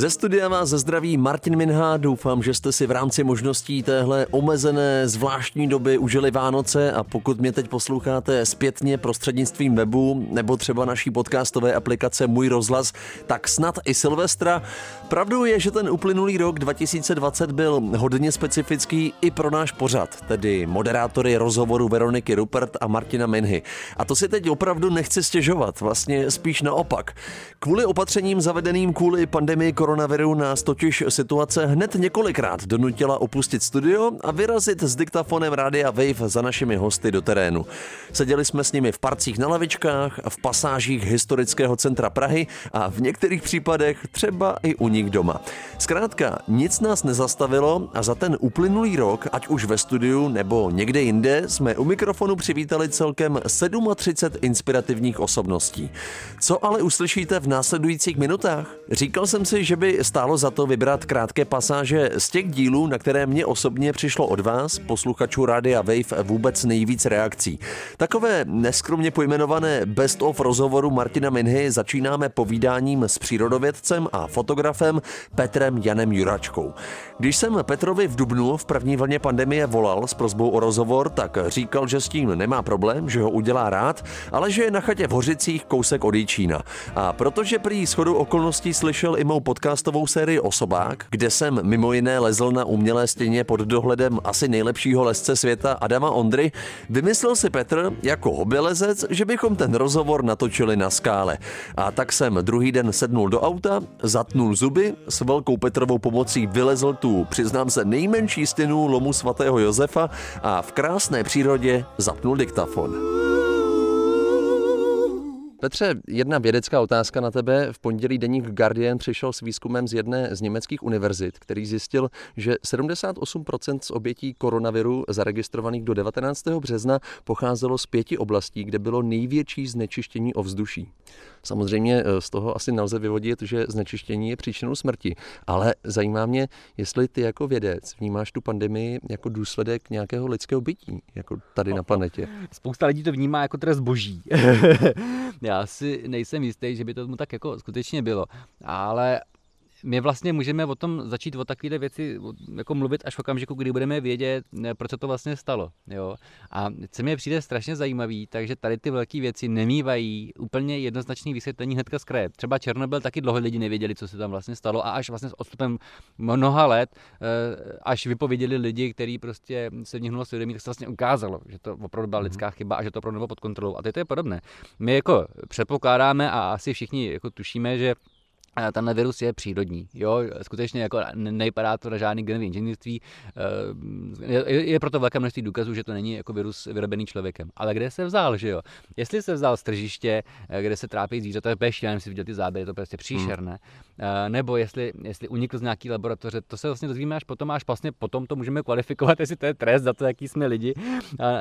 Ze studia vás zdraví Martin Minha. Doufám, že jste si v rámci možností téhle omezené zvláštní doby užili Vánoce a pokud mě teď posloucháte zpětně prostřednictvím webu nebo třeba naší podcastové aplikace Můj rozhlas, tak snad i Silvestra. Pravdou je, že ten uplynulý rok 2020 byl hodně specifický i pro náš pořad, tedy moderátory rozhovoru Veroniky Rupert a Martina Minhy. A to si teď opravdu nechci stěžovat, vlastně spíš naopak. Kvůli opatřením zavedeným kvůli pandemii koronaviru nás totiž situace hned několikrát donutila opustit studio a vyrazit s diktafonem Rádia Wave za našimi hosty do terénu. Seděli jsme s nimi v parcích na lavičkách, v pasážích historického centra Prahy a v některých případech třeba i u nich doma. Zkrátka, nic nás nezastavilo a za ten uplynulý rok, ať už ve studiu nebo někde jinde, jsme u mikrofonu přivítali celkem 37 inspirativních osobností. Co ale uslyšíte v následujících minutách? Říkal jsem si, že by stálo za to vybrat krátké pasáže z těch dílů, na které mě osobně přišlo od vás, posluchačů Rádia Wave, vůbec nejvíc reakcí. Takové neskromně pojmenované best of rozhovoru Martina Minhy začínáme povídáním s přírodovědcem a fotografem Petrem Janem Juračkou. Když jsem Petrovi v Dubnu v první vlně pandemie volal s prozbou o rozhovor, tak říkal, že s tím nemá problém, že ho udělá rád, ale že je na chatě v Hořicích kousek od Jíčína. A protože prý shodou okolností slyšel i mou podcastovou sérii Osobák, kde jsem mimo jiné lezl na umělé stěně pod dohledem asi nejlepšího lesce světa Adama Ondry, vymyslel si Petr jako hobylezec, že bychom ten rozhovor natočili na skále. A tak jsem druhý den sednul do auta, zatnul zuby, s velkou Petrovou pomocí vylezl tu, přiznám se, nejmenší stěnu lomu svatého Josefa a v krásné přírodě zapnul diktafon. Petře, jedna vědecká otázka na tebe. V pondělí deník Guardian přišel s výzkumem z jedné z německých univerzit, který zjistil, že 78% z obětí koronaviru zaregistrovaných do 19. března pocházelo z pěti oblastí, kde bylo největší znečištění ovzduší. Samozřejmě eh, z toho asi nelze vyvodit, že znečištění je příčinou smrti, ale zajímá mě, jestli ty jako vědec vnímáš tu pandemii jako důsledek nějakého lidského bytí, jako tady na planetě. Spousta lidí to vnímá jako trest boží. Já si nejsem jistý, že by to tomu tak jako skutečně bylo, ale my vlastně můžeme o tom začít o takové věci jako mluvit až v okamžiku, kdy budeme vědět, proč se to vlastně stalo. Jo? A co mě přijde strašně zajímavý, takže tady ty velké věci nemývají úplně jednoznačný vysvětlení hnedka z kraje. Třeba Černobyl taky dlouho lidi nevěděli, co se tam vlastně stalo a až vlastně s odstupem mnoha let, eh, až vypověděli lidi, kteří prostě se v nich svědomí, tak se vlastně ukázalo, že to opravdu byla mhm. lidská chyba a že to opravdu nebylo pod kontrolou. A teď to je podobné. My jako předpokládáme a asi všichni jako tušíme, že tenhle virus je přírodní. Jo? Skutečně jako nejpadá to na žádný genový inženýrství. Eh, je, je proto velké množství důkazů, že to není jako virus vyrobený člověkem. Ale kde se vzal, že jo? Jestli se vzal z tržiště, eh, kde se trápí zvířata, to je šílené, si viděl ty záběry, to je prostě příšerné. Hmm. Nebo jestli, jestli unikl z nějaký laboratoře, to se vlastně dozvíme až potom, až vlastně potom to můžeme kvalifikovat, jestli to je trest za to, jaký jsme lidi,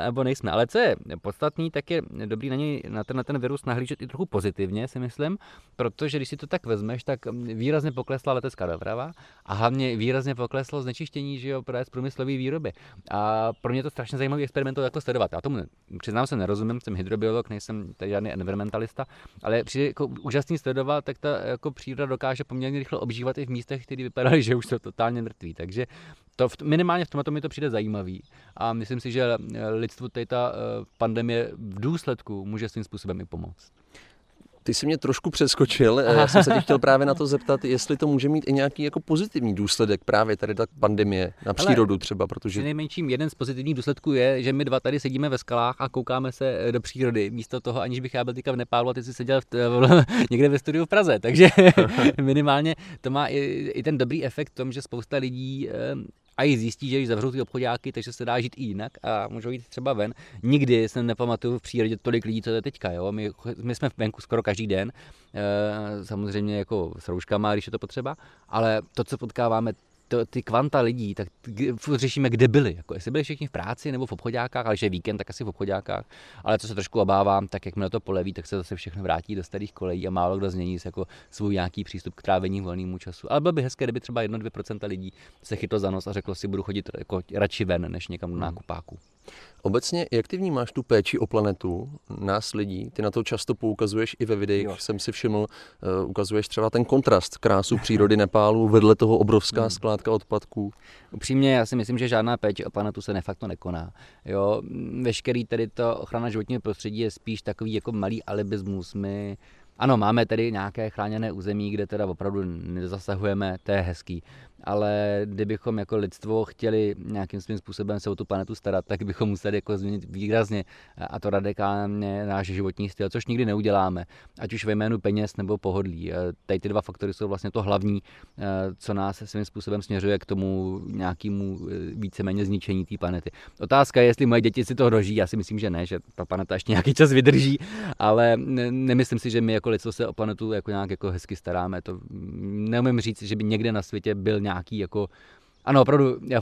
nebo nejsme. Ale co je podstatný, tak je dobrý na něj, na ten, na ten virus nahlížet i trochu pozitivně, si myslím, protože když si to tak vezmeš, tak výrazně poklesla letecká doprava a hlavně výrazně pokleslo znečištění že jo, právě z průmyslové výroby. A pro mě to strašně zajímavý experiment to, jak to sledovat. Já tomu ne, přiznám se, nerozumím, jsem hydrobiolog, nejsem tady žádný environmentalista, ale přijde jako úžasný sledovat, tak ta jako příroda dokáže poměrně rychle obžívat i v místech, které vypadaly, že už jsou totálně mrtví. Takže to v, minimálně v tomto mi to přijde zajímavý. A myslím si, že lidstvu tady ta eh, pandemie v důsledku může svým způsobem i pomoct. Ty jsi mě trošku přeskočil. Já jsem se tě chtěl právě na to zeptat, jestli to může mít i nějaký jako pozitivní důsledek právě tady ta pandemie na přírodu třeba, protože... Nejmenším jeden z pozitivních důsledků je, že my dva tady sedíme ve skalách a koukáme se eh, do přírody. Místo toho, aniž bych já byl teďka v Nepálu a ty jsi seděl v, v, někde ve studiu v Praze. Takže minimálně to má i, i ten dobrý efekt v tom, že spousta lidí eh, a i zjistí, že když zavřou ty obchodáky, takže se dá žít i jinak a můžou jít třeba ven. Nikdy jsem nepamatuju v přírodě tolik lidí, co je teďka. Jo? My, my jsme venku skoro každý den, e, samozřejmě jako s rouškama, když je to potřeba, ale to, co potkáváme to, ty kvanta lidí, tak řešíme, kde byli. Jako jestli byli všichni v práci nebo v obchodákách, ale že je víkend, tak asi v obchodákách. Ale co se trošku obávám, tak jakmile to poleví, tak se zase všechno vrátí do starých kolejí a málo kdo změní jako svůj nějaký přístup k trávení volnému času. Ale bylo by hezké, kdyby třeba 1-2% lidí se chytlo za nos a řeklo si, budu chodit jako radši ven, než někam do hmm. Obecně, jak ty vnímáš tu péči o planetu, nás lidí? Ty na to často poukazuješ i ve videích, jo. jsem si všiml, uh, ukazuješ třeba ten kontrast krásu přírody Nepálu, vedle toho obrovská hmm. skládka odpadků. Upřímně, já si myslím, že žádná péče o planetu se de facto nekoná. Jo, veškerý tedy to ochrana životního prostředí je spíš takový jako malý alibismus. My ano, máme tedy nějaké chráněné území, kde teda opravdu nezasahujeme, to je hezký ale kdybychom jako lidstvo chtěli nějakým svým způsobem se o tu planetu starat, tak bychom museli jako změnit výrazně a to radikálně náš životní styl, což nikdy neuděláme, ať už ve jménu peněz nebo pohodlí. Tady ty dva faktory jsou vlastně to hlavní, co nás svým způsobem směřuje k tomu nějakému e, víceméně zničení té planety. Otázka je, jestli moje děti si to dožijí, já si myslím, že ne, že ta planeta ještě nějaký čas vydrží, ale nemyslím si, že my jako lidstvo se o planetu jako nějak jako hezky staráme. To neumím říct, že by někde na světě byl nějaký jako... Ano, opravdu, já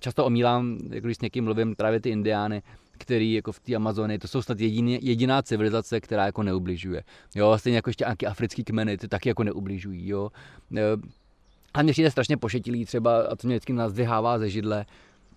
často omílám, jako když s někým mluvím, právě ty indiány, který jako v té Amazonii, to jsou snad jediný, jediná civilizace, která jako neubližuje. Jo, stejně jako ještě nějaký africký kmeny, ty taky jako neubližují, jo. E, a mě přijde strašně pošetilý třeba, a to mě vždycky nás vyhává ze židle,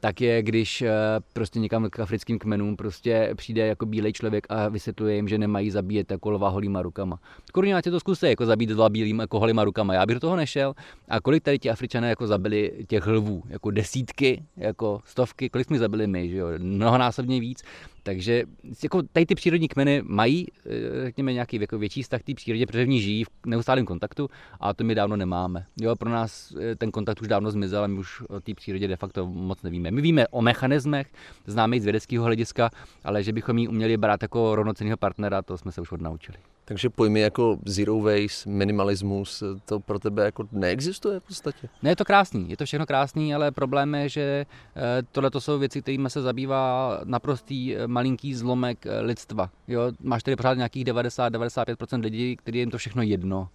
tak je, když e, prostě někam k africkým kmenům prostě přijde jako bílej člověk a vysvětluje jim, že nemají zabíjet jako lva holýma rukama. Kurňa, to zkusí jako zabít dva bílým jako holýma rukama. Já bych do toho nešel. A kolik tady ti Afričané jako zabili těch lvů? Jako desítky, jako stovky, kolik jsme zabili my, že jo? Mnohonásobně víc. Takže jako tady ty přírodní kmeny mají, eh, řekněme, nějaký jako větší vztah k té přírodě, protože v ní žijí v neustálém kontaktu a to my dávno nemáme. Jo, pro nás eh, ten kontakt už dávno zmizel a my už o té přírodě de facto moc nevíme. My víme o mechanismech, známe ji z vědeckého hlediska, ale že bychom ji uměli brát jako rovnocenného partnera, to jsme se už odnaučili. Takže pojmy jako zero waste, minimalismus, to pro tebe jako neexistuje v podstatě? Ne, je to krásný, je to všechno krásný, ale problém je, že eh, tohle to jsou věci, kterými se zabývá naprostý eh, malinký zlomek eh, lidstva. Jo? Máš tady pořád nějakých 90-95% lidí, který jim to všechno jedno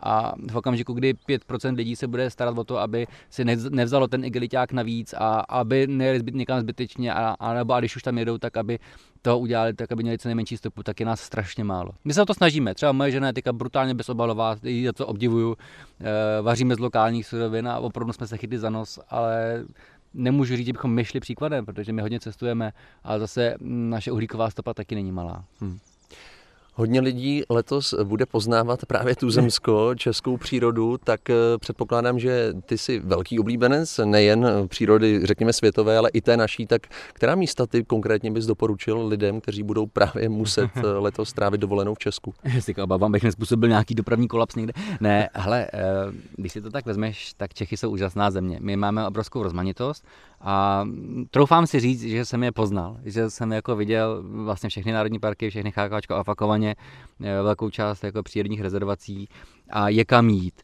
a v okamžiku, kdy 5% lidí se bude starat o to, aby si nevzalo ten igeliťák navíc a aby nejeli zbyt někam zbytečně, a, a nebo a když už tam jedou, tak aby to udělali tak, aby měli co nejmenší stopu, tak je nás strašně málo. My se o to snažíme. Třeba moje žena je brutálně bezobalová, já to obdivuju. E, vaříme z lokálních surovin a opravdu jsme se chytli za nos, ale nemůžu říct, že bychom my šli příkladem, protože my hodně cestujeme, ale zase naše uhlíková stopa taky není malá. Hm. Hodně lidí letos bude poznávat právě tu zemsko, českou přírodu, tak eh, předpokládám, že ty jsi velký oblíbenec nejen přírody, řekněme světové, ale i té naší, tak která místa ty konkrétně bys doporučil lidem, kteří budou právě muset eh, letos trávit dovolenou v Česku? Já si obávám, bych nespůsobil nějaký dopravní kolaps někde. Ne, hele, eh, když si to tak vezmeš, tak Čechy jsou úžasná země. My máme obrovskou rozmanitost a troufám si říct, že jsem je poznal, že jsem jako viděl vlastně všechny národní parky, všechny chákáčko opakovaně, eh, velkou část jako přírodních rezervací a je kam jít.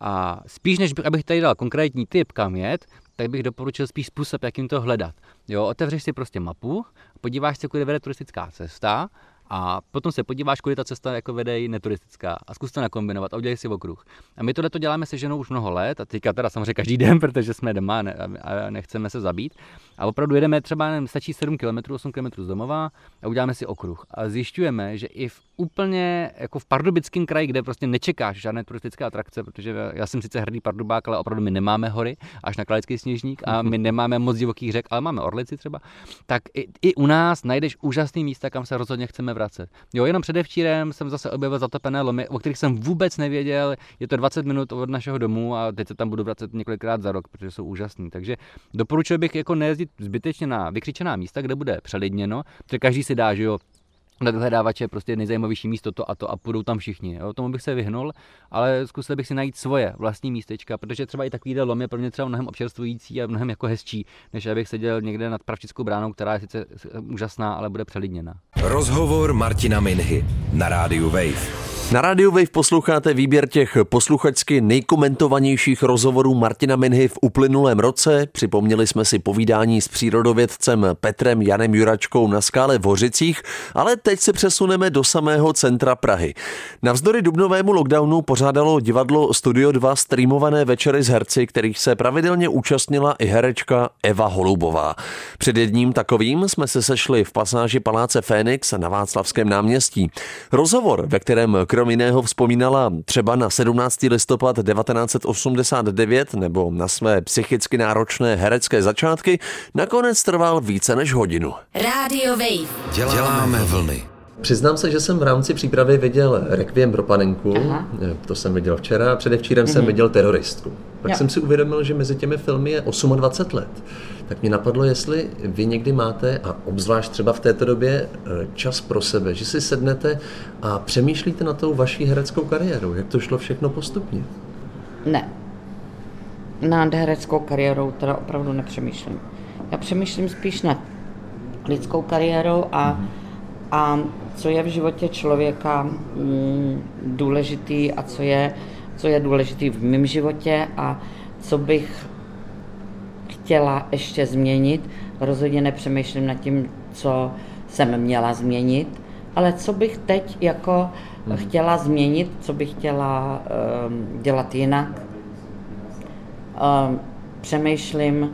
A spíš než bych, abych tady dal konkrétní tip, kam jet, tak bych doporučil spíš způsob, jak jim to hledat. Jo, otevřeš si prostě mapu, podíváš se, kudy vede turistická cesta a potom se podíváš, kudy ta cesta jako vede i neturistická a zkus to nakombinovat a udělej si okruh. A my tohle to děláme se ženou už mnoho let a teďka teda samozřejmě každý den, protože jsme doma a nechceme se zabít. A opravdu jedeme třeba, nevím, stačí 7 km, 8 km z domova a uděláme si okruh. A zjišťujeme, že i v úplně jako v pardubickém kraji, kde prostě nečekáš žádné turistické atrakce, protože já jsem sice hrdý pardubák, ale opravdu my nemáme hory, až na Kralický sněžník a my nemáme moc divokých řek, ale máme orlici třeba, tak i, i u nás najdeš úžasný místa, kam se rozhodně chceme vracet. Jo, jenom předevčírem jsem zase objevil zatopené lomy, o kterých jsem vůbec nevěděl. Je to 20 minut od našeho domu a teď se tam budu vracet několikrát za rok, protože jsou úžasný. Takže doporučuji bych jako nejezdit zbytečně na vykřičená místa, kde bude přelidněno, protože každý si dá, že jo, na vyhledávače prostě nejzajímavější místo to a to a půjdou tam všichni. Jo? Tomu bych se vyhnul, ale zkusil bych si najít svoje vlastní místečka, protože třeba i takový lom je pro mě třeba mnohem občerstvující a mnohem jako hezčí, než abych seděl někde nad Pravčickou bránou, která je sice úžasná, ale bude přelidněna. Rozhovor Martina Minhy na rádiu Wave. Na rádiu Wave posloucháte výběr těch posluchačsky nejkomentovanějších rozhovorů Martina Minhy v uplynulém roce. Připomněli jsme si povídání s přírodovědcem Petrem Janem Juračkou na skále v Hořicích, ale teď se přesuneme do samého centra Prahy. Navzdory dubnovému lockdownu pořádalo divadlo Studio 2 streamované večery s herci, kterých se pravidelně účastnila i herečka Eva Holubová. Před jedním takovým jsme se sešli v pasáži Paláce Fénix na Václavském náměstí. Rozhovor, ve kterém krom jiného vzpomínala třeba na 17. listopad 1989 nebo na své psychicky náročné herecké začátky, nakonec trval více než hodinu. Radio Wave. Děláme vlny. Přiznám se, že jsem v rámci přípravy viděl Requiem pro panenku, Aha. to jsem viděl včera, předevčírem mm-hmm. jsem mhm. viděl teroristku. Pak jo. jsem si uvědomil, že mezi těmi filmy je 28 let. Tak mě napadlo, jestli vy někdy máte, a obzvlášť třeba v této době, eh, čas pro sebe, že si sednete a přemýšlíte na tou vaší hereckou kariéru, jak to šlo všechno postupně. Ne. Nad hereckou kariérou teda opravdu nepřemýšlím. Já přemýšlím spíš nad lidskou kariérou a, mm-hmm. A co je v životě člověka mm, důležitý a co je, co je důležitý v mém životě a co bych chtěla ještě změnit. Rozhodně nepřemýšlím nad tím, co jsem měla změnit, ale co bych teď jako hmm. chtěla změnit, co bych chtěla um, dělat jinak. Um, přemýšlím,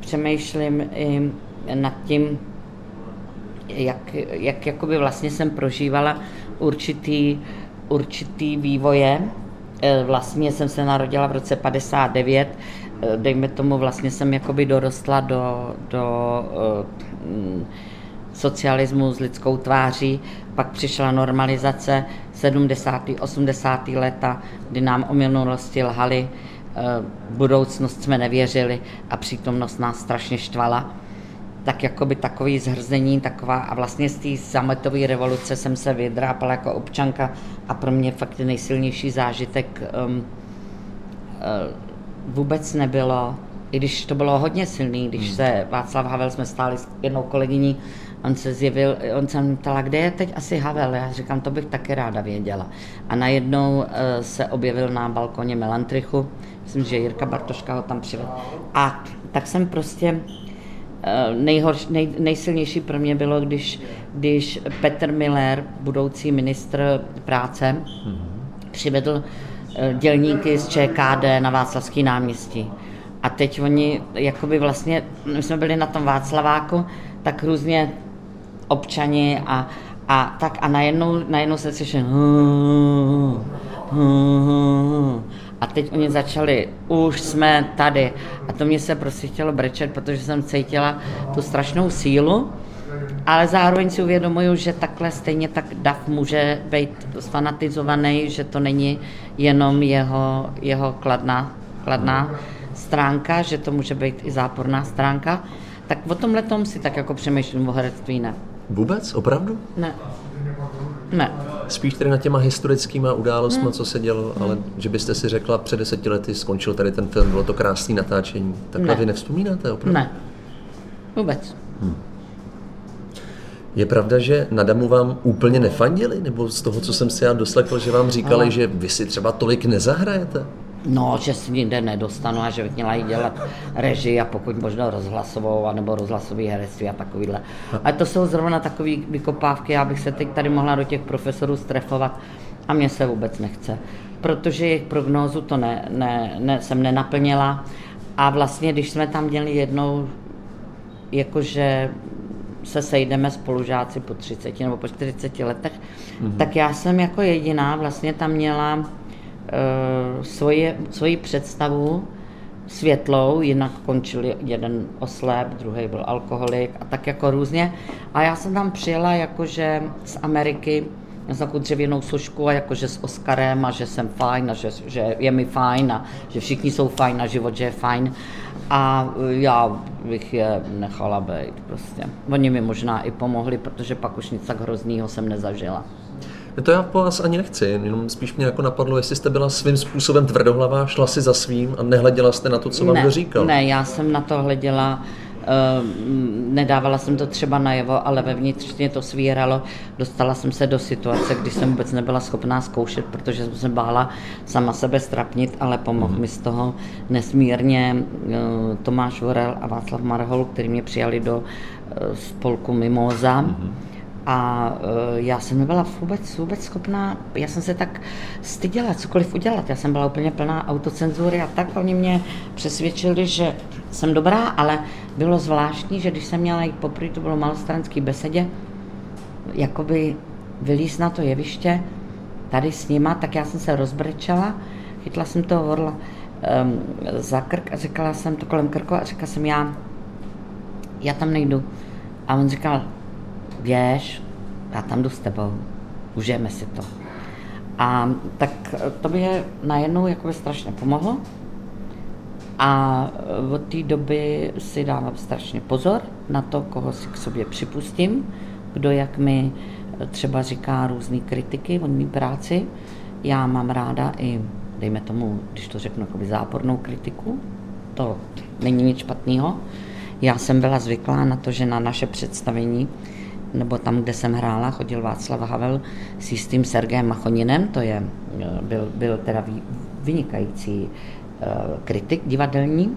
přemýšlím i nad tím, jak, jak jakoby vlastně jsem prožívala určitý, určitý vývoje. E, vlastně jsem se narodila v roce 59, e, dejme tomu, vlastně jsem jakoby dorostla do, do uh, socialismu s lidskou tváří, pak přišla normalizace 70. 80. leta, kdy nám o minulosti lhali, budoucnost jsme nevěřili a přítomnost nás strašně štvala tak jakoby takový zhrzení, taková a vlastně z té sametové revoluce jsem se vydrápala jako občanka a pro mě fakt nejsilnější zážitek um, uh, vůbec nebylo, i když to bylo hodně silný, když hmm. se Václav Havel, jsme stáli s jednou kolegyní, on se zjevil, on se mě ptala, kde je teď asi Havel, já říkám, to bych taky ráda věděla. A najednou uh, se objevil na balkoně Melantrichu, myslím, že Jirka Bartoška ho tam přivedl. A tak jsem prostě nejhorš, nej, nejsilnější pro mě bylo, když, když Petr Miller, budoucí ministr práce, přivedl eh, dělníky z ČKD na Václavský náměstí. A teď oni, jakoby vlastně, my jsme byli na tom Václaváku, tak různě občani a, a tak a najednou, najednou se slyšel a teď oni začali, už jsme tady. A to mě se prostě chtělo brečet, protože jsem cítila tu strašnou sílu, ale zároveň si uvědomuju, že takhle stejně tak DAF může být fanatizovaný, že to není jenom jeho, jeho kladná, kladná stránka, že to může být i záporná stránka. Tak o tomhle tom si tak jako přemýšlím o herectví ne. Vůbec? Opravdu? Ne. Ne. Spíš tedy na těma historickýma událostmi, hmm. co se dělo, ale že byste si řekla, před deseti lety skončil tady ten film, bylo to krásné natáčení. Takhle ne. vy nevzpomínáte opravdu? Ne. Vůbec. Hmm. Je pravda, že na Damu vám úplně nefandili? Nebo z toho, co jsem si já doslechl, že vám říkali, ale... že vy si třeba tolik nezahrajete? No, že si nikde nedostanu a že bych měla jít dělat režii a pokud možno rozhlasovou, anebo rozhlasový herectví a takovýhle. A to jsou zrovna takové vykopávky, já bych se teď tady mohla do těch profesorů strefovat a mě se vůbec nechce. Protože jejich prognózu to ne, ne, ne, jsem nenaplnila a vlastně, když jsme tam měli jednou, jakože se sejdeme spolužáci po 30 nebo po 40 letech, mm-hmm. tak já jsem jako jediná vlastně tam měla Eh, svoji, svoji představu světlou, jinak končil jeden oslep, druhý byl alkoholik a tak jako různě. A já jsem tam přijela jakože z Ameriky, jsem takovou dřevěnou složku a jakože s Oskarem a že jsem fajn a že, že je mi fajn a že všichni jsou fajn a život, že je fajn. A já bych je nechala být prostě. Oni mi možná i pomohli, protože pak už nic tak hroznýho jsem nezažila. To já po vás ani nechci, jenom spíš mě jako napadlo, jestli jste byla svým způsobem tvrdohlavá, šla si za svým a nehleděla jste na to, co vám ne, říkal. Ne, já jsem na to hleděla nedávala jsem to třeba najevo, ale vevnitř mě to svíralo. Dostala jsem se do situace, kdy jsem vůbec nebyla schopná zkoušet, protože jsem se bála sama sebe strapnit, ale pomohl mm-hmm. mi z toho nesmírně Tomáš Vorel a Václav Marhol, který mě přijali do spolku Mimoza. Mm-hmm a e, já jsem nebyla vůbec, vůbec schopná, já jsem se tak styděla cokoliv udělat. Já jsem byla úplně plná autocenzury a tak oni mě přesvědčili, že jsem dobrá, ale bylo zvláštní, že když jsem měla jít poprvé, to bylo malostranský besedě, jakoby vylíz na to jeviště tady s nima, tak já jsem se rozbrečela, chytla jsem toho orla um, za krk a říkala jsem to kolem krku a říkala jsem já, já tam nejdu. A on říkal, běž, já tam jdu s tebou, užijeme si to. A tak to by je najednou jakoby strašně pomohlo. A od té doby si dávám strašně pozor na to, koho si k sobě připustím, kdo jak mi třeba říká různé kritiky o mý práci. Já mám ráda i, dejme tomu, když to řeknu, jakoby zápornou kritiku, to není nic špatného. Já jsem byla zvyklá na to, že na naše představení nebo tam, kde jsem hrála, chodil Václav Havel s jistým Sergejem Machoninem, to je, eh, byl, byl teda vynikající eh, kritik divadelní,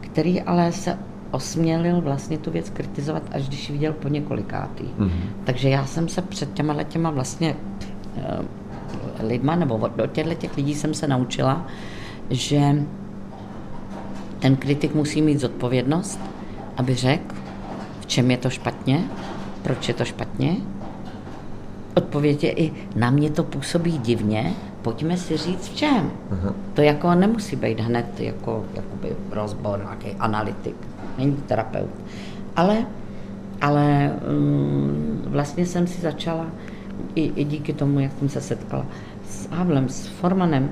který ale se osmělil vlastně tu věc kritizovat, až když viděl po několikátý. Mm-hmm. Takže já jsem se před těma letěma vlastně uh, lidma, nebo od, od těchto těch lidí jsem se naučila, že ten kritik musí mít zodpovědnost, aby řekl, v čem je to špatně proč je to špatně? Odpověď je i, na mě to působí divně, pojďme si říct v čem. Aha. To jako nemusí být hned jako jakoby rozbor, nějaký analytik, není terapeut. Ale, ale um, vlastně jsem si začala i, i díky tomu, jak jsem se setkala s Havlem, s Formanem,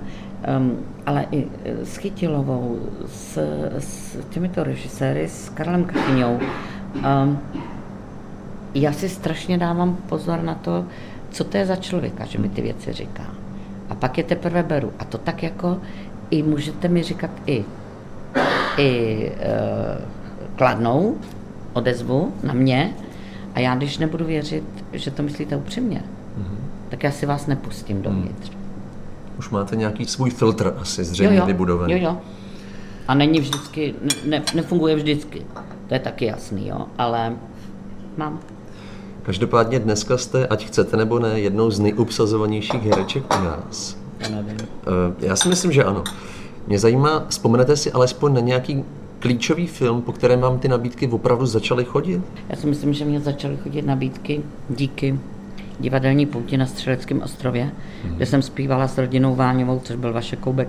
um, ale i e, s Chytilovou, s, s těmito režiséry, s Karlem Kachyňou, um, já si strašně dávám pozor na to, co to je za člověka, že mi ty věci říká. A pak je teprve beru. A to tak jako i můžete mi říkat i, i e, kladnou odezvu na mě a já když nebudu věřit, že to myslíte upřímně, mm-hmm. tak já si vás nepustím mhm. dovnitř. Mm. Už máte nějaký svůj filtr asi zřejmě jo, jo, vybudovaný. Jo, jo. A není vždycky, ne, nefunguje vždycky. To je taky jasný, jo, ale mám. Každopádně dneska jste, ať chcete nebo ne, jednou z nejobsazovanějších hereček u nás. Nevím. Eh, já si myslím, že ano. Mě zajímá, vzpomenete si alespoň na nějaký klíčový film, po kterém vám ty nabídky opravdu začaly chodit? Já si myslím, že mě začaly chodit nabídky díky divadelní pouti na Střeleckém ostrově, hmm. kde jsem zpívala s rodinou Váňovou, což byl Vaše Koubek,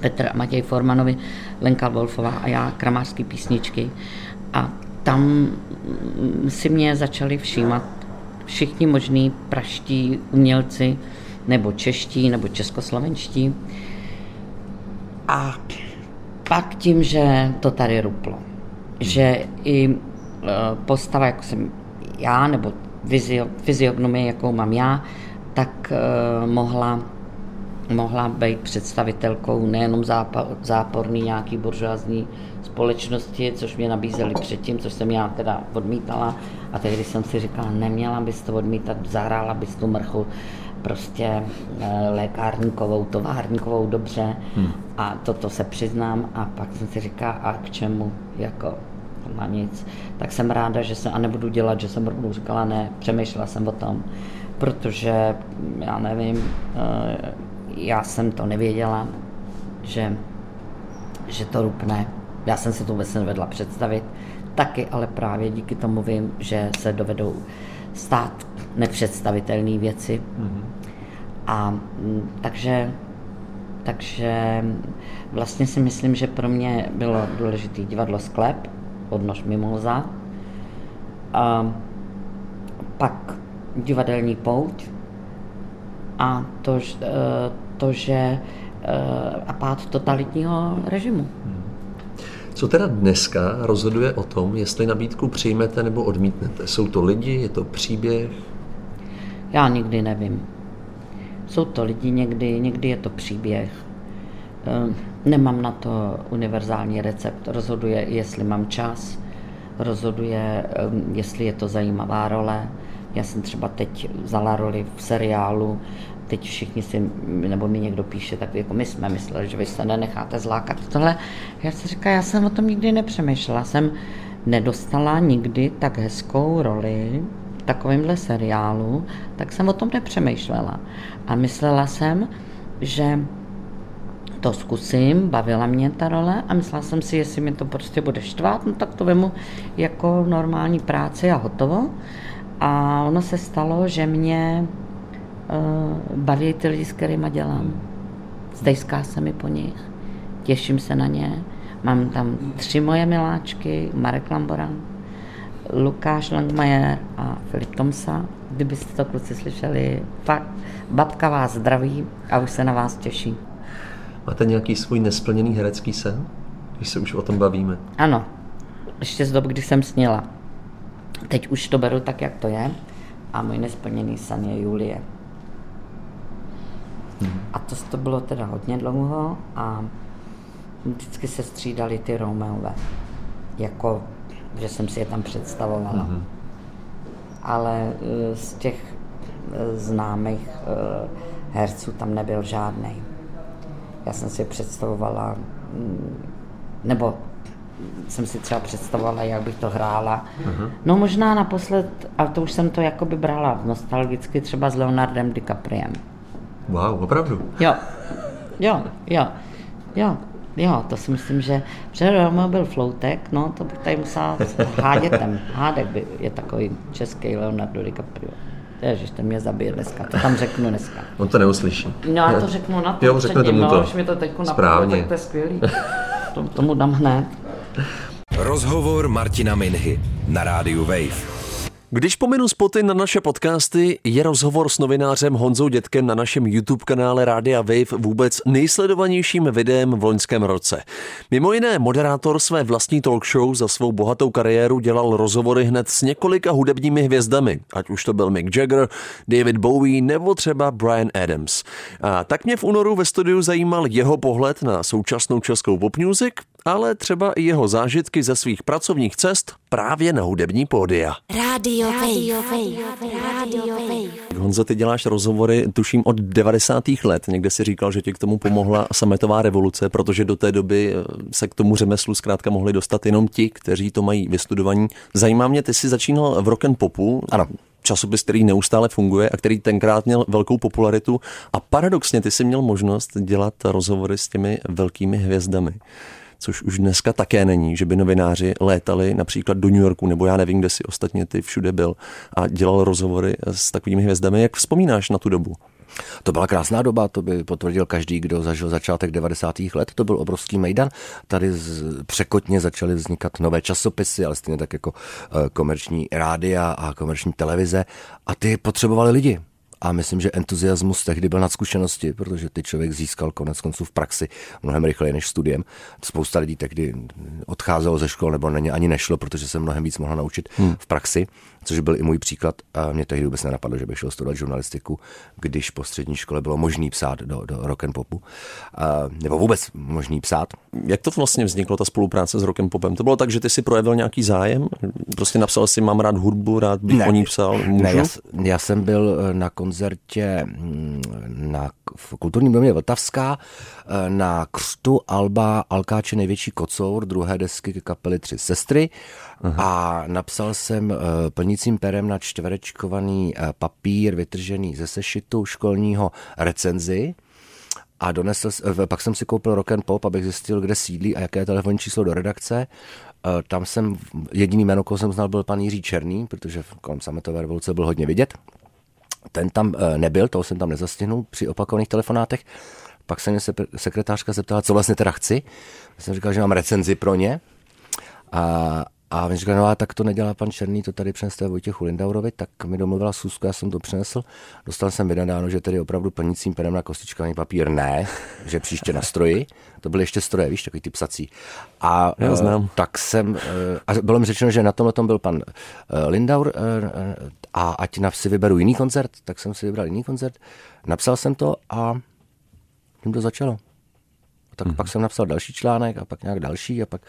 Petr a Matěj Formanovi, Lenka Wolfová a já, kramářské písničky. A tam si mě začali všímat všichni možní praští umělci, nebo čeští, nebo českoslovenští. A pak tím, že to tady ruplo, že i e, postava, jako jsem já, nebo fyziognomie, jakou mám já, tak e, mohla, mohla být představitelkou nejenom záporný nějaký buržoázní společnosti, což mě nabízeli předtím, což jsem já teda odmítala. A tehdy jsem si říkala, neměla bys to odmítat, zahrála bys tu mrchu prostě eh, lékárníkovou, továrníkovou dobře hmm. a toto se přiznám a pak jsem si říkala, a k čemu, jako na nic. Tak jsem ráda, že se a nebudu dělat, že jsem rovnou říkala ne, přemýšlela jsem o tom, protože já nevím, eh, já jsem to nevěděla, že, že to rupne já jsem si to vůbec nevedla představit. Taky ale právě díky tomu vím, že se dovedou stát nepředstavitelné věci. Mm-hmm. A mm, takže, takže vlastně si myslím, že pro mě bylo důležité divadlo Sklep, odnož Mimoza. A pak divadelní pouť a to, to že e, a pád totalitního režimu. Hmm. Co teda dneska rozhoduje o tom, jestli nabídku přijmete nebo odmítnete? Jsou to lidi, je to příběh? Já nikdy nevím. Jsou to lidi někdy, někdy je to příběh. Ehm, nemám na to univerzální recept. Rozhoduje, jestli mám čas, rozhoduje, jestli je to zajímavá role. Já jsem třeba teď vzala roli v seriálu, teď všichni si, nebo mi někdo píše, tak jako my jsme mysleli, že vy se nenecháte zlákat. Tohle, já si říkám, já jsem o tom nikdy nepřemýšlela. Jsem nedostala nikdy tak hezkou roli v takovémhle seriálu, tak jsem o tom nepřemýšlela. A myslela jsem, že to zkusím, bavila mě ta role a myslela jsem si, jestli mi to prostě bude štvát, no tak to vemu jako normální práci a hotovo. A ono se stalo, že mě baví ty lidi, s kterými dělám. Stejská se mi po nich, těším se na ně. Mám tam tři moje miláčky, Marek Lamboran, Lukáš Langmajer a Filip Tomsa. Kdybyste to kluci slyšeli, fakt, babka vás zdraví a už se na vás těší. Máte nějaký svůj nesplněný herecký sen, když se už o tom bavíme? Ano, ještě z dob, kdy jsem sněla. Teď už to beru tak, jak to je a můj nesplněný sen je Julie. Hmm. A to, to bylo teda hodně dlouho a vždycky se střídali ty Romeové. Jako, že jsem si je tam představovala. Hmm. Ale eh, z těch eh, známých eh, herců tam nebyl žádný. Já jsem si představovala, mm, nebo jsem si třeba představovala, jak bych to hrála. Uh-huh. No možná naposled, ale to už jsem to jakoby brala nostalgicky třeba s Leonardem DiCapriem. Wow, opravdu? Jo, jo, jo, jo, jo, to si myslím, že před Romeo byl floutek, no to bych tady musela hádětem. Hádek by je takový český Leonardo DiCaprio. Ježiš, ten mě zabije dneska, to tam řeknu dneska. On to neuslyší. No, já to řeknu na to. Jo, řekne tomu no, to. už mi to teď Správně. tak to je skvělý. To, tomu dám hned. Rozhovor Martina Minhy na rádiu Wave. Když pominu spoty na naše podcasty, je rozhovor s novinářem Honzou Dětkem na našem YouTube kanále Rádia Wave vůbec nejsledovanějším videem v loňském roce. Mimo jiné, moderátor své vlastní talk show za svou bohatou kariéru dělal rozhovory hned s několika hudebními hvězdami, ať už to byl Mick Jagger, David Bowie nebo třeba Brian Adams. A tak mě v únoru ve studiu zajímal jeho pohled na současnou českou pop music, ale třeba i jeho zážitky ze svých pracovních cest právě na hudební pódia. Radio Wave. Radio Wave. Honzo, ty děláš rozhovory, tuším, od 90. let. Někde si říkal, že ti k tomu pomohla sametová revoluce, protože do té doby eh, se k tomu řemeslu zkrátka mohli dostat jenom ti, kteří to mají vystudovaní. Zajímá mě, ty jsi začínal v rock and popu. Ano časopis, který neustále funguje a který tenkrát měl velkou popularitu a paradoxně ty jsi měl možnost dělat rozhovory s těmi velkými hvězdami což už dneska také není, že by novináři létali například do New Yorku, nebo já nevím, kde si ostatně ty všude byl a dělal rozhovory s takovými hvězdami. Jak vzpomínáš na tu dobu? To byla krásná doba, to by potvrdil každý, kdo zažil začátek 90. let. To byl obrovský mejdan. Tady z, překotně začaly vznikat nové časopisy, ale stejně tak jako eh, komerční rádia a komerční televize. A ty potřebovali lidi. A myslím, že entuziasmus tehdy byl nad zkušenosti, protože ty člověk získal konec konců v praxi mnohem rychleji než studiem. Spousta lidí tehdy odcházelo ze škol nebo na ně ani nešlo, protože se mnohem víc mohla naučit hmm. v praxi což byl i můj příklad. A mě tehdy vůbec nenapadlo, že bych šel studovat žurnalistiku, když po střední škole bylo možný psát do, do rock and popu, a, nebo vůbec možný psát. Jak to vlastně vzniklo, ta spolupráce s rock and popem? To bylo tak, že ty si projevil nějaký zájem? Prostě napsal si, mám rád hudbu, rád bych ne, o ní psal, můžu? Ne, já, já jsem byl eh, na koncertě mm, na, v kulturním domě Vltavská eh, na křtu Alba Alkáče největší kocour, druhé desky kapely Tři sestry Aha. a napsal jsem uh, plnícím perem na čtverečkovaný uh, papír vytržený ze sešitu školního recenzi a donesl, pak jsem si koupil rock and pop, abych zjistil, kde sídlí a jaké je telefonní číslo do redakce. Uh, tam jsem, jediný jméno, koho jsem znal, byl pan Jiří Černý, protože v kolem sametové revoluce byl hodně vidět. Ten tam uh, nebyl, toho jsem tam nezastihnul při opakovaných telefonátech. Pak se mě sekretářka zeptala, co vlastně teda chci. Já jsem říkal, že mám recenzi pro ně. A, a oni říkali, no a tak to nedělá pan Černý, to tady přineste Vojtěchu Lindaurovi, tak mi domluvila Susku, já jsem to přinesl. Dostal jsem vynadáno, že tedy opravdu plnícím perem na kostičkovaný papír ne, že příště na stroji. To byly ještě stroje, víš, takový ty psací. A já znám. Uh, tak jsem, uh, a bylo mi řečeno, že na tomhle tom byl pan uh, Lindaur a ať na si vyberu jiný koncert, tak jsem si vybral jiný koncert. Napsal jsem to a tím to začalo. Tak hmm. pak jsem napsal další článek a pak nějak další a pak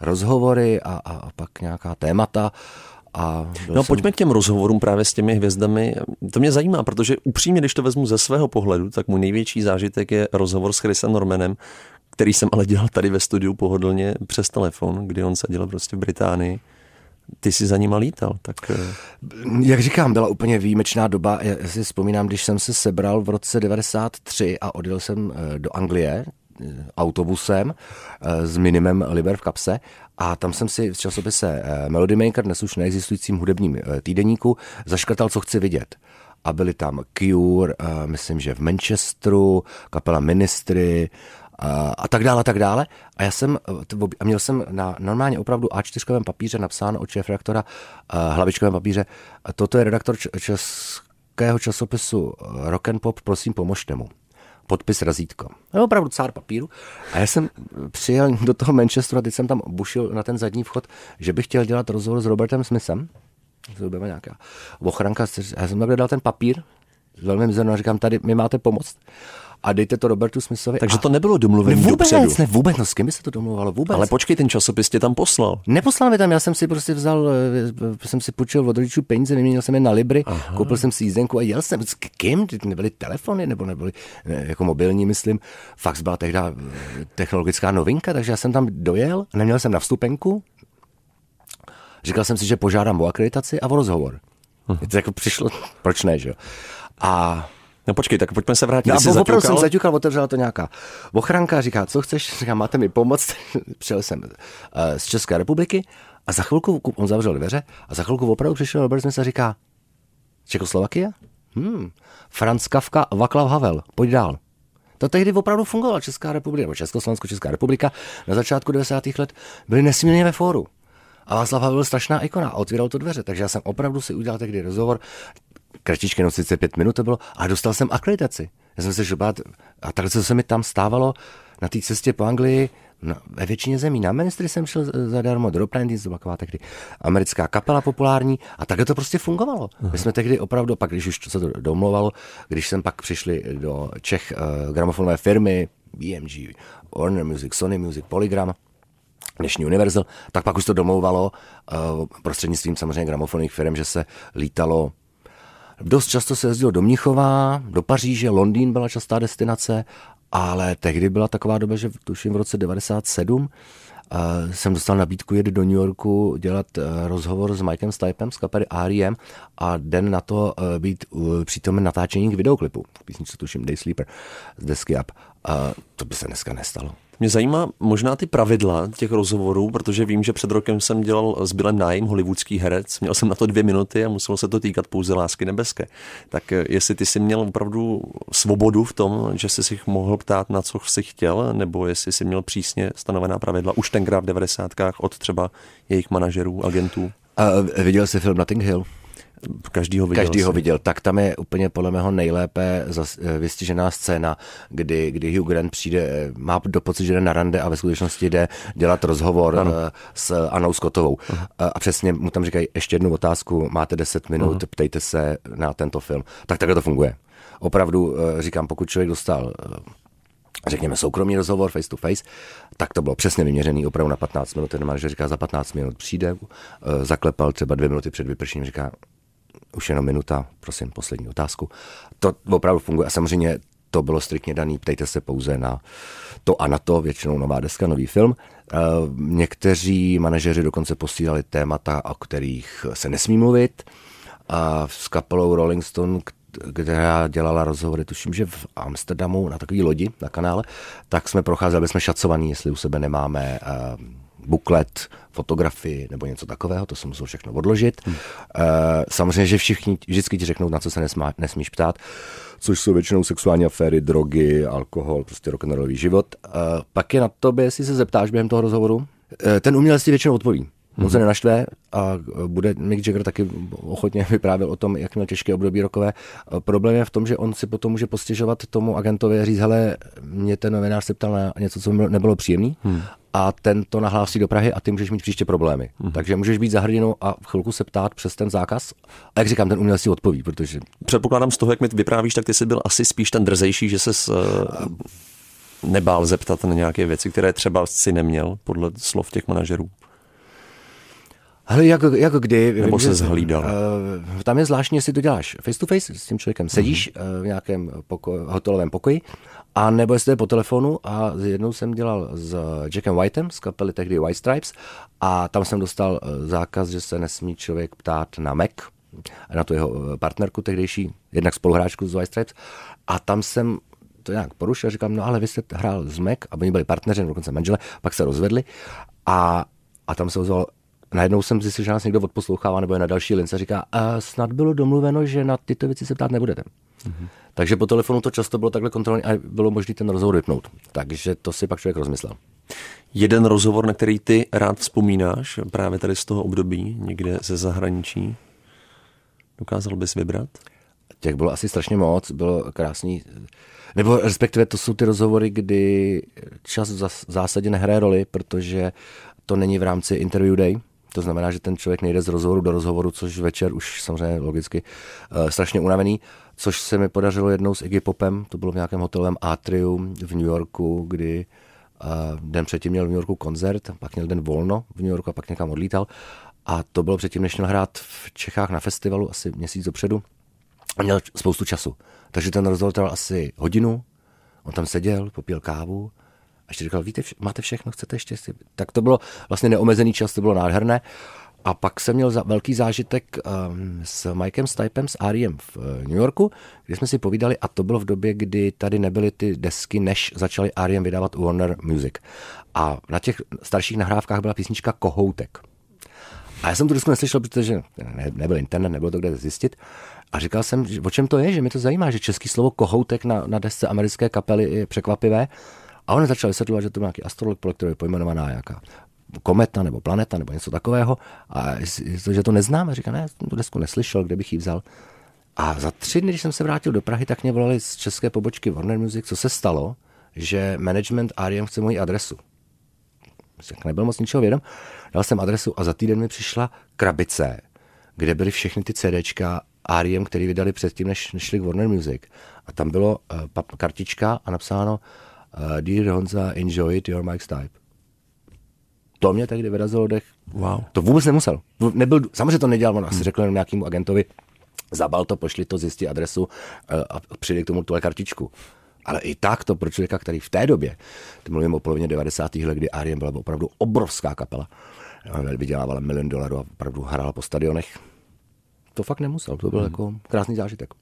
rozhovory a, a, a pak nějaká témata. A no jsem... pojďme k těm rozhovorům právě s těmi hvězdami. To mě zajímá, protože upřímně, když to vezmu ze svého pohledu, tak můj největší zážitek je rozhovor s Chrisem Normanem, který jsem ale dělal tady ve studiu pohodlně přes telefon, kdy on seděl prostě v Británii. Ty jsi za nima lítal, tak... eh, Jak říkám, byla úplně výjimečná doba. Já si vzpomínám, když jsem se sebral v roce 93 a odjel jsem eh, do Anglie autobusem eh, s minimem liber v kapse a tam jsem si v časopise eh, Melody Maker, dnes už neexistujícím hudebním eh, týdeníku, zaškrtal, co chci vidět. A byli tam Cure, eh, myslím, že v Manchesteru, kapela Ministry a, a tak dále, a tak dále. A já jsem, eh, a měl jsem na normálně opravdu A4 papíře napsáno od šéf redaktora eh, hlavičkovém papíře, toto je redaktor českého časopisu eh, Rock and Pop, prosím pomožte mu podpis razítko. Je opravdu cár papíru. A já jsem přijel do toho Manchesteru a teď jsem tam bušil na ten zadní vchod, že bych chtěl dělat rozhovor s Robertem Smithem. To byla nějaká ochranka. A já jsem takhle dal ten papír, velmi mizerno a říkám, tady mi máte pomoct. A dejte to Robertu Smithovi. Takže a... to nebylo domluvené vůbec, dopředu. ne, vůbec, no s kým by se to domluvalo, vůbec. Ale počkej, ten časopis tě tam poslal. Neposlal mi tam, já jsem si prostě vzal, eh, jsem si půjčil od rodičů peníze, vyměnil jsem je na Libry, Aha. koupil jsem si jízdenku a jel jsem. S kým? Ty Nebyly telefony, nebo nebyly ne, jako mobilní, myslím. Fax byla tehdy eh, technologická novinka, takže já jsem tam dojel, neměl jsem na vstupenku. Říkal jsem si, že požádám o akreditaci a o rozhovor. Mě to jako přišlo, proč ne, že jo? A No počkej, tak pojďme se vrátit. No a opravdu jsem zaťukal? otevřela to nějaká ochranka, říká, co chceš, říká, máte mi pomoct, přijel jsem uh, z České republiky a za chvilku, on zavřel dveře a za chvilku opravdu přišel Robert Smith a říká, Čekoslovakie? Hmm, Franz Kafka, Václav Havel, pojď dál. To tehdy opravdu fungovalo, Česká republika, nebo Československo, Česká republika, na začátku 90. let byli nesmírně ve fóru. A Václav Havel byl strašná ikona a otvíral to dveře, takže já jsem opravdu si udělal tehdy rozhovor, kratičky, no sice pět minut to bylo, a dostal jsem akreditaci. Já jsem se šel bát, a takhle co se mi tam stávalo na té cestě po Anglii, no, ve většině zemí. Na ministry jsem šel zadarmo, do Roprendins, to byla tehdy americká kapela populární a takhle to prostě fungovalo. My jsme tehdy opravdu, pak když už se to domluvalo, když jsem pak přišli do Čech uh, gramofonové firmy, BMG, Warner Music, Sony Music, Polygram, dnešní Universal, tak pak už to domlouvalo uh, prostřednictvím samozřejmě gramofonních firm, že se lítalo Dost často se jezdilo do Mnichova, do Paříže, Londýn byla častá destinace, ale tehdy byla taková doba, že tuším v roce 97 uh, jsem dostal nabídku jet do New Yorku dělat uh, rozhovor s Mikem Stipem z kapely R.E.M. a den na to uh, být přítomen natáčení k videoklipu. Písničku tuším Day Sleeper z desky Up. To by se dneska nestalo. Mě zajímá možná ty pravidla těch rozhovorů, protože vím, že před rokem jsem dělal s Bilem Nájem, hollywoodský herec. Měl jsem na to dvě minuty a muselo se to týkat pouze lásky nebeské. Tak eh, jestli ty jsi měl opravdu svobodu v tom, že jsi si mohl ptát, na co jsi chtěl, nebo jestli jsi měl přísně stanovená pravidla už tenkrát v devadesátkách od třeba jejich manažerů, agentů? A viděl jsi film Nothing Hill? Každý ho viděl. Každý ho viděl. Tak tam je úplně podle mého nejlépe eh, vystižená scéna, kdy, kdy Hugh Grant přijde, eh, má do pocit, že jde na rande a ve skutečnosti jde dělat rozhovor ano. s Anou Scottovou. Uh-huh. A přesně mu tam říkají ještě jednu otázku, máte 10 minut, uh-huh. ptejte se na tento film. Tak takhle to funguje. Opravdu eh, říkám, pokud člověk dostal řekněme soukromý rozhovor face to face, tak to bylo přesně vyměřený opravdu na 15 minut. Ten manažer říká, za 15 minut přijde, zaklepal třeba dvě minuty před vypršením, říká, už jenom minuta, prosím, poslední otázku. To opravdu funguje a samozřejmě to bylo striktně daný, ptejte se pouze na to a na to, většinou nová deska, nový film. Někteří manažeři dokonce posílali témata, o kterých se nesmí mluvit. A s kapelou Rolling Stone, která dělala rozhovory, tuším, že v Amsterdamu na takové lodi na kanále, tak jsme procházeli, jsme šacovaní, jestli u sebe nemáme uh, buklet, fotografii nebo něco takového, to se muselo všechno odložit. Hmm. Uh, samozřejmě, že všichni vždycky ti řeknou, na co se nesmá, nesmíš ptát, což jsou většinou sexuální aféry, drogy, alkohol, prostě rock'n'rollový život. Uh, pak je na tobě, jestli se zeptáš během toho rozhovoru, uh, ten umělec ti většinou odpoví. On se nenaštve a bude Mick Jagger taky ochotně vyprávěl o tom, jak měl těžké období rokové. Problém je v tom, že on si potom může postěžovat tomu agentovi a říct, hele, mě ten novinář se ptal na něco, co nebylo příjemné. Hmm a ten to nahlásí do Prahy a ty můžeš mít příště problémy. Mm. Takže můžeš být za hrdinou a v chvilku se ptát přes ten zákaz. A jak říkám, ten umělec si odpoví, protože... Předpokládám z toho, jak mi vyprávíš, tak ty jsi byl asi spíš ten drzejší, že se... Uh... nebál zeptat na nějaké věci, které třeba si neměl, podle slov těch manažerů? Hele, jako, jako kdy. Nebo se zhlídal? Uh, tam je zvláštní, jestli to děláš face to face s tím člověkem. Sedíš mm-hmm. uh, v nějakém poko- hotelovém pokoji, a nebo jestli to je po telefonu a jednou jsem dělal s Jackem Whiteem z kapely tehdy White Stripes a tam jsem dostal eh, zákaz, že se nesmí člověk ptát na Mac, na tu jeho partnerku tehdejší, jednak spoluhráčku z White Stripes a tam jsem to nějak porušil, říkám, no ale vy jste hrál s Mac a oni byli partneři, dokonce manžele, pak se rozvedli a, a tam se ozval najednou jsem zjistil, že nás někdo odposlouchává nebo je na další lince a říká, a snad bylo domluveno, že na tyto věci se ptát nebudete. Mm-hmm. Takže po telefonu to často bylo takhle kontrolní a bylo možné ten rozhovor vypnout. Takže to si pak člověk rozmyslel. Jeden rozhovor, na který ty rád vzpomínáš, právě tady z toho období, někde ze zahraničí, dokázal bys vybrat? Těch bylo asi strašně moc, bylo krásný. Nebo respektive to jsou ty rozhovory, kdy čas v zásadě nehraje roli, protože to není v rámci interview day, to znamená, že ten člověk nejde z rozhovoru do rozhovoru, což večer už samozřejmě logicky uh, strašně unavený, což se mi podařilo jednou s Iggy Popem, to bylo v nějakém hotelovém atrium v New Yorku, kdy uh, den předtím měl v New Yorku koncert, pak měl den volno v New Yorku a pak někam odlítal. A to bylo předtím, než měl hrát v Čechách na festivalu asi měsíc dopředu. A měl spoustu času. Takže ten rozhovor trval asi hodinu, on tam seděl, popil kávu, a ještě říkal, víte, máte všechno, chcete ještě si... Tak to bylo vlastně neomezený čas, to bylo nádherné. A pak jsem měl za, velký zážitek um, s Mikem Stipem, s Ariem v uh, New Yorku, kde jsme si povídali a to bylo v době, kdy tady nebyly ty desky, než začali Ariem vydávat Warner Music. A na těch starších nahrávkách byla písnička Kohoutek. A já jsem tu disku neslyšel, protože ne, nebyl internet, nebylo to kde zjistit. A říkal jsem, že, o čem to je, že mi to zajímá, že český slovo kohoutek na, na desce americké kapely je překvapivé. A on začal vysvětlovat, že to byl nějaký astrolog, podle kterého je pojmenovaná nějaká kometa nebo planeta nebo něco takového. A že to neznáme, říká, ne, tu desku neslyšel, kde bych ji vzal. A za tři dny, když jsem se vrátil do Prahy, tak mě volali z české pobočky Warner Music, co se stalo, že management R.E.M. chce moji adresu. Tak nebyl moc ničeho vědom. Dal jsem adresu a za týden mi přišla krabice, kde byly všechny ty CDčka R.E.M., které vydali předtím, než, než šli k Warner Music. A tam bylo uh, kartička a napsáno uh, Dear Honza, enjoy it, your Mike's type. To mě tehdy vyrazilo dech. Wow. To vůbec nemusel. Nebyl, samozřejmě to nedělal, on asi hmm. řekl jenom nějakému agentovi, zabal to, pošli to, zjistí adresu uh, a přijde k tomu tuhle kartičku. Ale i tak to pro člověka, který v té době, to mluvím o polovině 90. let, kdy Ariem byla opravdu obrovská kapela, vydělávala milion dolarů a opravdu hrála po stadionech, to fakt nemusel. To byl hmm. jako krásný zážitek.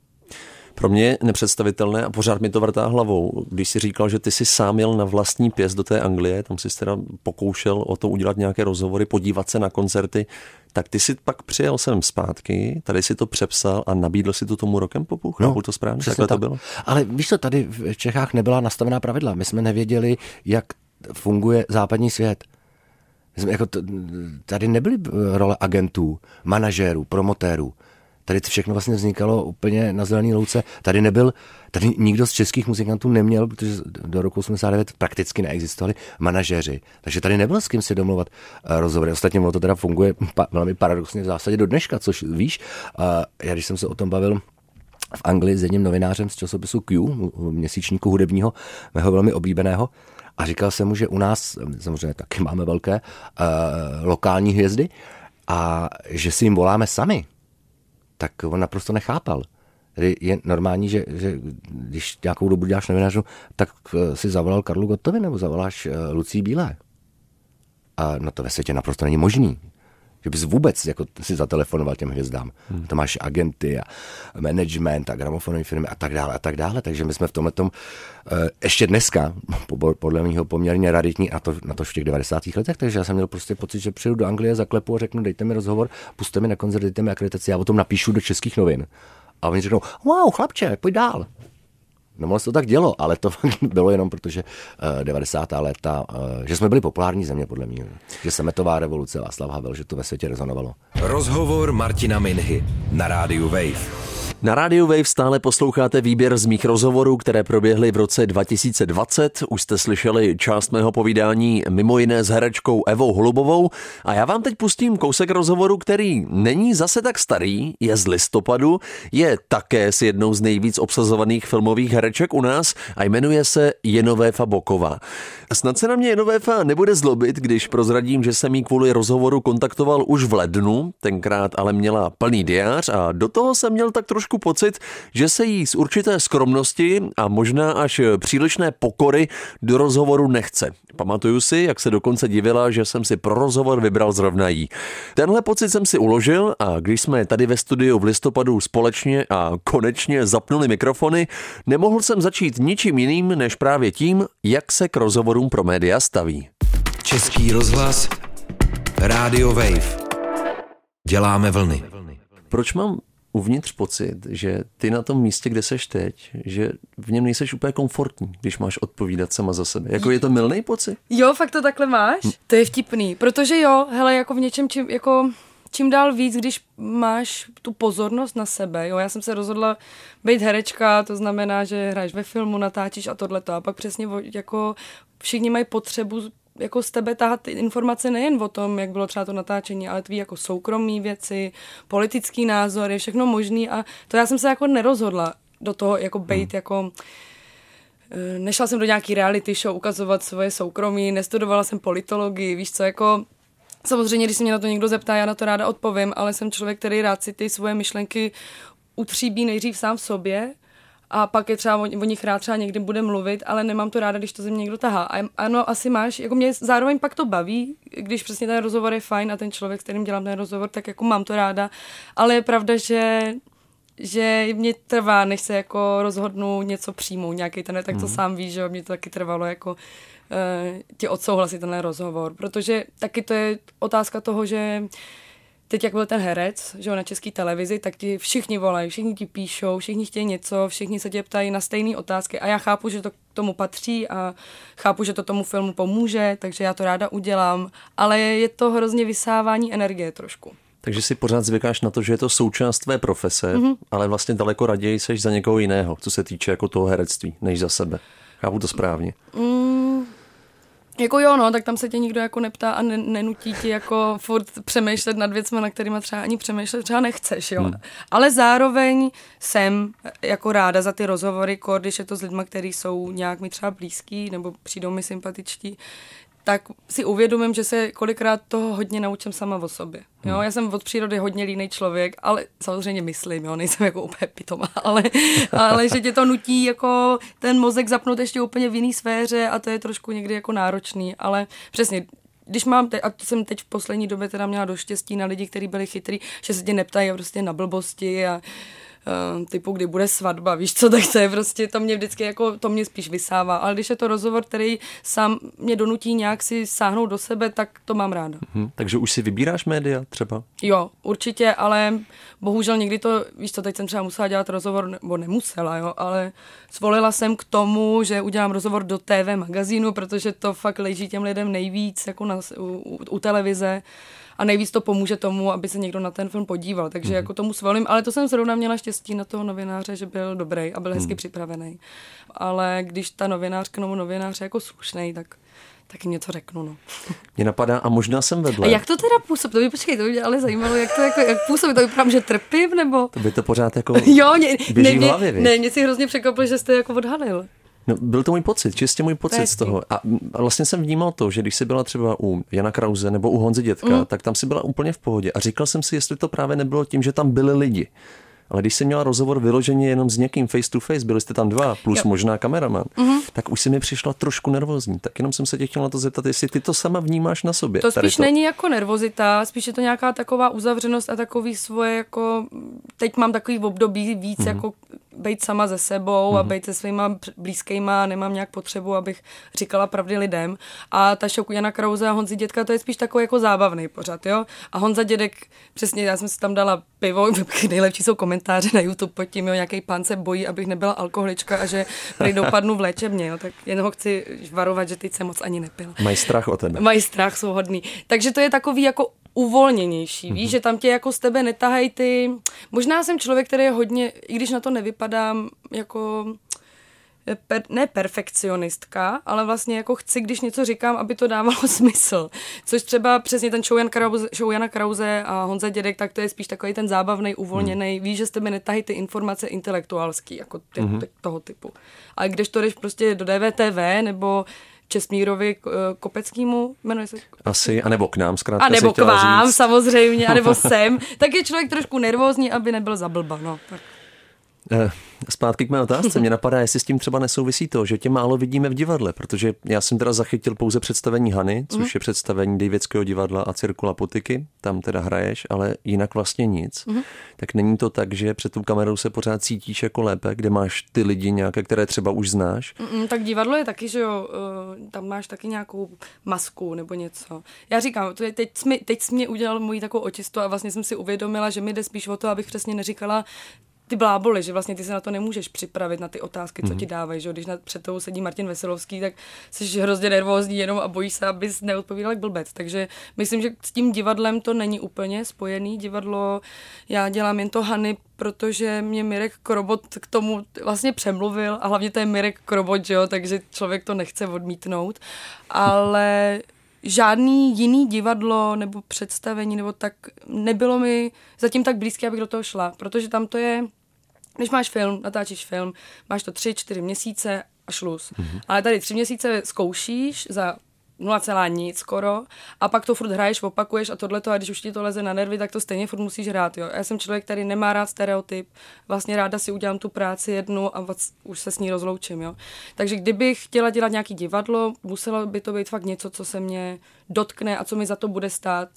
Pro mě je nepředstavitelné a pořád mi to vrtá hlavou, když si říkal, že ty si sám jel na vlastní pěst do té Anglie, tam si teda pokoušel o to udělat nějaké rozhovory, podívat se na koncerty, tak ty si pak přijel sem zpátky, tady si to přepsal a nabídl si to tomu rokem popu? No, to správně? Takhle tak. to bylo? Ale víš co, tady v Čechách nebyla nastavená pravidla. My jsme nevěděli, jak funguje západní svět. Jako tady nebyly role agentů, manažérů, promotérů. Tady všechno vlastně vznikalo úplně na zelený louce. Tady nebyl, tady nikdo z českých muzikantů neměl, protože do roku 89 prakticky neexistovali manažeři. Takže tady nebyl s kým si domluvat uh, rozhovory. Ostatně ono to teda funguje velmi paradoxně v zásadě do dneška, což víš. Uh, já když jsem se o tom bavil v Anglii s jedním novinářem z časopisu Q, měsíčníku hudebního, mého velmi oblíbeného, a říkal jsem mu, že u nás, samozřejmě taky máme velké uh, lokální hvězdy, a že si jim voláme sami tak on naprosto nechápal. Tedy je normální, že, že když nějakou dobu děláš novinářů, tak eh, si zavolal Karlu Gotovi nebo zavoláš eh, Lucí Bílé. A no to ve světě naprosto není možný. Že bys vůbec jako si zatelefonoval těm hvězdám. Hmm. To máš agenty a management a gramofonové firmy a tak dále a tak dále. Takže my jsme v tomhle tom uh, ještě dneska, podle mého poměrně raditní, a to, na to v těch 90. letech, takže já jsem měl prostě pocit, že přijdu do Anglie, zaklepu a řeknu, dejte mi rozhovor, puste mi na koncert, dejte mi akreditaci, já o tom napíšu do českých novin. A oni řeknou, wow, chlapče, pojď dál. No moc to tak dělo, ale to bylo jenom protože uh, 90. léta, uh, že jsme byli populární země podle mě, že sametová revoluce Václav Havel, že to ve světě rezonovalo. Rozhovor Martina Minhy na rádiu Wave. Na Radio Wave stále posloucháte výběr z mých rozhovorů, které proběhly v roce 2020. Už jste slyšeli část mého povídání mimo jiné s herečkou Evou Holubovou a já vám teď pustím kousek rozhovoru, který není zase tak starý, je z listopadu, je také s jednou z nejvíc obsazovaných filmových hereček u nás a jmenuje se Jenovéfa Boková. Snad se na mě Jenovéfa nebude zlobit, když prozradím, že jsem jí kvůli rozhovoru kontaktoval už v lednu, tenkrát ale měla plný diář a do toho jsem měl tak trošku pocit, že se jí z určité skromnosti a možná až přílišné pokory do rozhovoru nechce. Pamatuju si, jak se dokonce divila, že jsem si pro rozhovor vybral zrovna jí. Tenhle pocit jsem si uložil a když jsme tady ve studiu v listopadu společně a konečně zapnuli mikrofony, nemohl jsem začít ničím jiným než právě tím, jak se k rozhovorům pro média staví. Český rozhlas, Radio Wave. Děláme vlny. Proč mám uvnitř pocit, že ty na tom místě, kde seš teď, že v něm nejseš úplně komfortní, když máš odpovídat sama za sebe. Jako je to milný pocit? Jo, fakt to takhle máš? To je vtipný, protože jo, hele, jako v něčem, čím, jako čím dál víc, když máš tu pozornost na sebe, jo, já jsem se rozhodla být herečka, to znamená, že hraješ ve filmu, natáčíš a tohleto a pak přesně jako všichni mají potřebu jako z tebe tahat informace nejen o tom, jak bylo třeba to natáčení, ale tvý jako soukromí věci, politický názor, je všechno možný a to já jsem se jako nerozhodla do toho jako bejt hmm. jako eh, nešla jsem do nějaký reality show ukazovat svoje soukromí, nestudovala jsem politologii, víš co, jako Samozřejmě, když se mě na to někdo zeptá, já na to ráda odpovím, ale jsem člověk, který rád si ty svoje myšlenky utříbí nejdřív sám v sobě a pak je třeba o, o nich rád třeba někdy bude mluvit, ale nemám to ráda, když to ze mě někdo tahá. A ano, asi máš, jako mě zároveň pak to baví, když přesně ten rozhovor je fajn a ten člověk, s kterým dělám ten rozhovor, tak jako mám to ráda, ale je pravda, že že mě trvá, než se jako rozhodnu něco přijmout, nějaký ten, tak to mm. sám víš, že mě to taky trvalo jako uh, ti odsouhlasit ten rozhovor, protože taky to je otázka toho, že uh, teď jak byl ten herec, že jo, na české televizi, tak ti všichni volají, všichni ti píšou, všichni chtějí něco, všichni se tě ptají na stejné otázky a já chápu, že to k tomu patří a chápu, že to tomu filmu pomůže, takže já to ráda udělám, ale je to hrozně vysávání energie trošku. Takže si pořád zvykáš na to, že je to součást tvé profese, mm-hmm. ale vlastně daleko raději seš za někoho jiného, co se týče jako toho herectví, než za sebe. Chápu to správně. Mm, jako jo, no, tak tam se tě nikdo jako neptá a ne, nenutí ti jako furt přemýšlet nad věcmi, na kterými třeba ani přemýšlet třeba nechceš, jo. Hmm. Ale zároveň jsem jako ráda za ty rozhovory, když je to s lidmi, kteří jsou nějak mi třeba blízký nebo přijdou mi sympatičtí, tak si uvědomím, že se kolikrát toho hodně naučím sama o sobě. Jo, hmm. já jsem od přírody hodně líný člověk, ale samozřejmě myslím, jo, nejsem jako úplně pitoma, ale, ale že tě to nutí jako ten mozek zapnout ještě úplně v jiný sféře a to je trošku někdy jako náročný, ale přesně, když mám, te, a to jsem teď v poslední době teda měla doštěstí na lidi, kteří byli chytrý, že se tě neptají prostě na blbosti a uh, typu, kdy bude svatba, víš co, tak to je prostě, to mě vždycky jako, to mě spíš vysává, ale když je to rozhovor, který sám mě donutí nějak si sáhnout do sebe, tak to mám ráda. Hmm, takže už si vybíráš média třeba? Jo, určitě, ale bohužel někdy to, víš co, teď jsem třeba musela dělat rozhovor, nebo nemusela, jo, ale zvolila jsem k tomu, že udělám rozhovor do TV magazínu, protože to fakt leží těm lidem nejvíc, jako na, u, u, u televize a nejvíc to pomůže tomu, aby se někdo na ten film podíval. Takže mm. jako tomu svolím, ale to jsem zrovna měla štěstí na toho novináře, že byl dobrý a byl hezky mm. připravený. Ale když ta novinářka nebo novinář je jako slušný, tak tak něco řeknu, no. Mě napadá, a možná jsem vedle. A jak to teda působí? To by, počkej, to by mě ale zajímalo, jak to jako, jak působí, to vypadám, že trpím, nebo? To by to pořád jako jo, mě, běží ne, v hlavě, ne, mě si hrozně překvapil, že jste jako odhalil. No, byl to můj pocit, čistě můj pocit z toho. A, vlastně jsem vnímal to, že když jsi byla třeba u Jana Krause nebo u Honzy Dětka, mm. tak tam si byla úplně v pohodě. A říkal jsem si, jestli to právě nebylo tím, že tam byli lidi. Ale když jsi měla rozhovor vyloženě jenom s někým face to face, byli jste tam dva, plus jo. možná kameraman, mm-hmm. tak už si mi přišla trošku nervózní. Tak jenom jsem se tě chtěla na to zeptat, jestli ty to sama vnímáš na sobě. To spíš to. není jako nervozita, spíš je to nějaká taková uzavřenost a takový svoje jako, teď mám takový období víc mm-hmm. jako být sama ze sebou mm-hmm. a mhm. být se svýma blízkýma, nemám nějak potřebu, abych říkala pravdy lidem. A ta šoku Jana Krause a Honzi Dětka, to je spíš takový jako zábavný pořad, jo. A Honza Dědek, přesně, já jsem si tam dala pivo, nejlepší jsou komentáře na YouTube pod tím, jo, nějaký pán se bojí, abych nebyla alkoholička a že prý dopadnu v léčebně, jo. Tak jen ho chci varovat, že teď se moc ani nepila. Mají strach o tebe. Mají strach, jsou hodný. Takže to je takový jako uvolněnější, víš, že tam tě jako z tebe netahají ty, možná jsem člověk, který je hodně, i když na to nevypadám jako per, ne perfekcionistka, ale vlastně jako chci, když něco říkám, aby to dávalo smysl. Což třeba přesně ten show, Jan Krause, show Jana Krause a Honza Dědek, tak to je spíš takový ten zábavný, uvolněný. Hmm. Víš, že z tebe netahy ty informace intelektuálský, jako ty, hmm. toho typu. A když to jdeš prostě do DVTV nebo Česmírovi eh, Kopeckýmu, jmenuje se? Asi, anebo k nám zkrátka A nebo k vám říct. samozřejmě, anebo sem. tak je člověk trošku nervózní, aby nebyl zablba. No. Tak. Eh, zpátky k mé otázce. Mě napadá, jestli s tím třeba nesouvisí to, že tě málo vidíme v divadle, protože já jsem teda zachytil pouze představení Hany, což mm. je představení Davidského divadla a Cirkula Potiky, tam teda hraješ, ale jinak vlastně nic. Mm. Tak není to tak, že před tou kamerou se pořád cítíš jako lépe, kde máš ty lidi nějaké, které třeba už znáš? Mm, tak divadlo je taky, že jo, uh, tam máš taky nějakou masku nebo něco. Já říkám, to je, teď, jsi teď jsi mě udělal moji takovou očistu a vlastně jsem si uvědomila, že mi jde spíš o to, abych přesně neříkala, ty bláboli, že vlastně ty se na to nemůžeš připravit, na ty otázky, co mm. ti dávají, že když nad, před tou sedí Martin Veselovský, tak jsi hrozně nervózní jenom a bojíš se, abys neodpovídal jak blbec. Takže myslím, že s tím divadlem to není úplně spojený. Divadlo, já dělám jen to Hany, protože mě Mirek Krobot k tomu vlastně přemluvil a hlavně to je Mirek Krobot, že jo, takže člověk to nechce odmítnout. Ale žádný jiný divadlo nebo představení nebo tak nebylo mi zatím tak blízké, abych do toho šla, protože tam to je, když máš film, natáčíš film, máš to tři, čtyři měsíce a šluz. Mm-hmm. Ale tady tři měsíce zkoušíš za 0, nic skoro a pak to furt hraješ, opakuješ a tohle a když už ti to leze na nervy, tak to stejně furt musíš hrát. Jo. Já jsem člověk, který nemá rád stereotyp, vlastně ráda si udělám tu práci jednu a už se s ní rozloučím. Jo. Takže kdybych chtěla dělat nějaký divadlo, muselo by to být fakt něco, co se mě dotkne a co mi za to bude stát,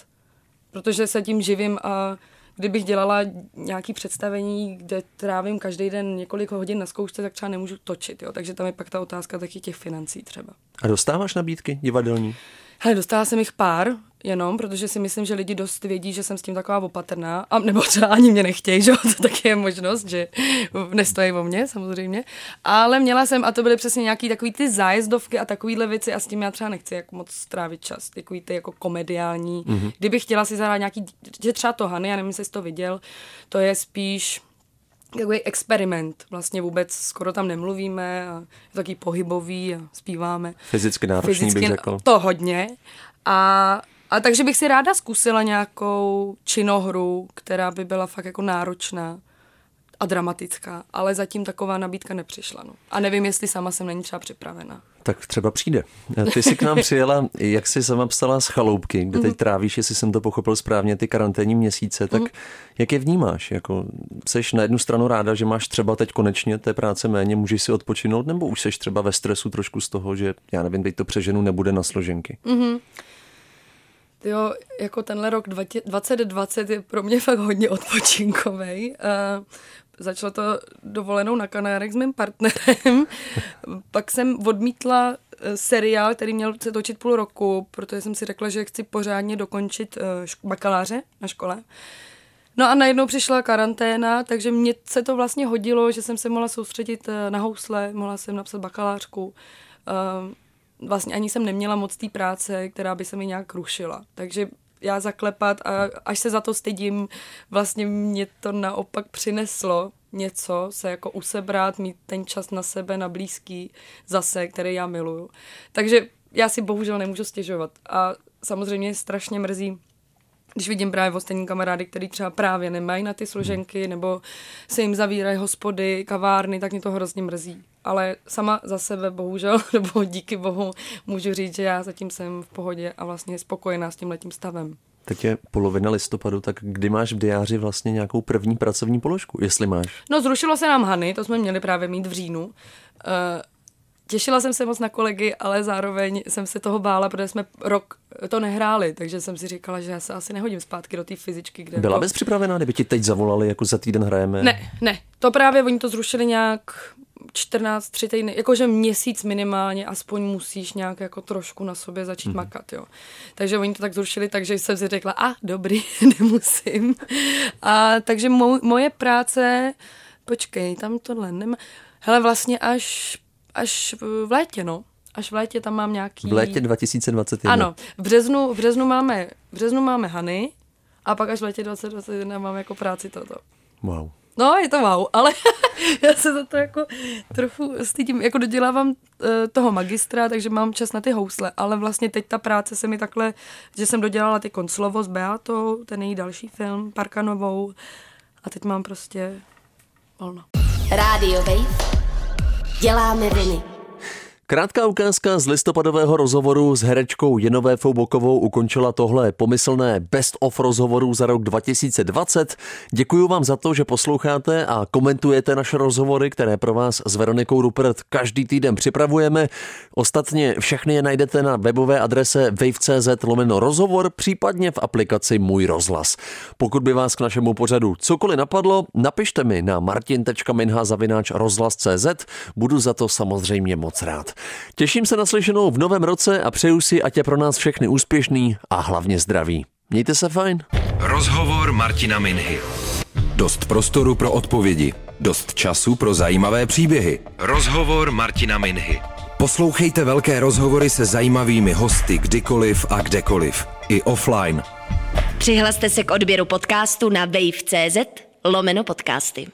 protože se tím živím a kdybych dělala nějaký představení, kde trávím každý den několik hodin na zkoušce, tak třeba nemůžu točit. Jo? Takže tam je pak ta otázka taky těch financí třeba. A dostáváš nabídky divadelní? Hele, dostala jsem jich pár, jenom, protože si myslím, že lidi dost vědí, že jsem s tím taková opatrná, a nebo třeba ani mě nechtějí, že to taky je možnost, že nestojí o mě, samozřejmě. Ale měla jsem, a to byly přesně nějaký takový ty zájezdovky a takovýhle věci a s tím já třeba nechci jako moc strávit čas, takový ty jako komediální. Mm-hmm. Kdybych chtěla si zahrát nějaký, že třeba to Hany, já nevím, jestli jsi to viděl, to je spíš takový experiment. Vlastně vůbec skoro tam nemluvíme a je taky pohybový a zpíváme. Fyzicky náročný Fyzicky, bych řekl. To hodně. A, a takže bych si ráda zkusila nějakou činohru, která by byla fakt jako náročná a dramatická, ale zatím taková nabídka nepřišla. No. A nevím, jestli sama jsem není třeba připravena. Tak třeba přijde. Ty jsi k nám přijela, jak jsi sama psala z chaloupky, kde teď mhm. trávíš, jestli jsem to pochopil správně, ty karanténní měsíce, tak mm. jak je vnímáš? Jako, seš na jednu stranu ráda, že máš třeba teď konečně té práce méně, můžeš si odpočinout, nebo už seš třeba ve stresu trošku z toho, že já nevím, teď to přeženu, nebude na složenky? Mm-hmm. Jo, jako tenhle rok 2020 je pro mě fakt hodně odpočinkový. Začalo to dovolenou na Kanárech s mým partnerem. Pak jsem odmítla eh, seriál, který měl se točit půl roku, protože jsem si řekla, že chci pořádně dokončit eh, bakaláře na škole. No a najednou přišla karanténa, takže mně se to vlastně hodilo, že jsem se mohla soustředit eh, na housle, mohla jsem napsat bakalářku. Vlastně ani jsem neměla moc té práce, která by se mi nějak rušila. Takže já zaklepat a až se za to stydím, vlastně mě to naopak přineslo něco, se jako usebrat, mít ten čas na sebe, na blízký zase, který já miluju. Takže já si bohužel nemůžu stěžovat. A samozřejmě strašně mrzí, když vidím právě ostatní kamarády, který třeba právě nemají na ty složenky, nebo se jim zavírají hospody, kavárny, tak mě to hrozně mrzí. Ale sama za sebe, bohužel, nebo díky bohu, můžu říct, že já zatím jsem v pohodě a vlastně spokojená s tím letím stavem. Teď je polovina listopadu, tak kdy máš v diáři vlastně nějakou první pracovní položku, jestli máš? No zrušilo se nám Hany, to jsme měli právě mít v říjnu. Uh, Těšila jsem se moc na kolegy, ale zároveň jsem se toho bála, protože jsme rok to nehráli, takže jsem si říkala, že já se asi nehodím zpátky do té fyzičky. Kde Byla to... bys připravená, kdyby ti teď zavolali, jako za týden hrajeme? Ne, ne. To právě oni to zrušili nějak 14, 3 týdny, jakože měsíc minimálně, aspoň musíš nějak jako trošku na sobě začít hmm. makat, jo. Takže oni to tak zrušili, takže jsem si řekla, a dobrý, nemusím. A takže mou, moje práce, počkej, tam tohle nemá, hele vlastně až až v létě, no. Až v létě tam mám nějaký... V létě 2021. Ano, v březnu, v březnu máme v březnu máme Hany a pak až v letě 2021 mám jako práci toto. Wow. No, je to wow, ale já se za to jako trochu stydím. Jako dodělávám uh, toho magistra, takže mám čas na ty housle, ale vlastně teď ta práce se mi takhle, že jsem dodělala ty konclovo s Beatou, ten její další film, Parkanovou a teď mám prostě volno. Rádio Wave. Děláme viny. Krátká ukázka z listopadového rozhovoru s herečkou Jenové Foubokovou ukončila tohle pomyslné best of rozhovorů za rok 2020. Děkuji vám za to, že posloucháte a komentujete naše rozhovory, které pro vás s Veronikou Rupert každý týden připravujeme. Ostatně všechny je najdete na webové adrese wave.cz lomeno rozhovor, případně v aplikaci Můj rozhlas. Pokud by vás k našemu pořadu cokoliv napadlo, napište mi na martin.minha.rozhlas.cz, budu za to samozřejmě moc rád. Těším se na slyšenou v novém roce a přeju si, ať je pro nás všechny úspěšný a hlavně zdravý. Mějte se fajn. Rozhovor Martina Minhy. Dost prostoru pro odpovědi. Dost času pro zajímavé příběhy. Rozhovor Martina Minhy. Poslouchejte velké rozhovory se zajímavými hosty kdykoliv a kdekoliv. I offline. Přihlaste se k odběru podcastu na wave.cz lomeno podcasty.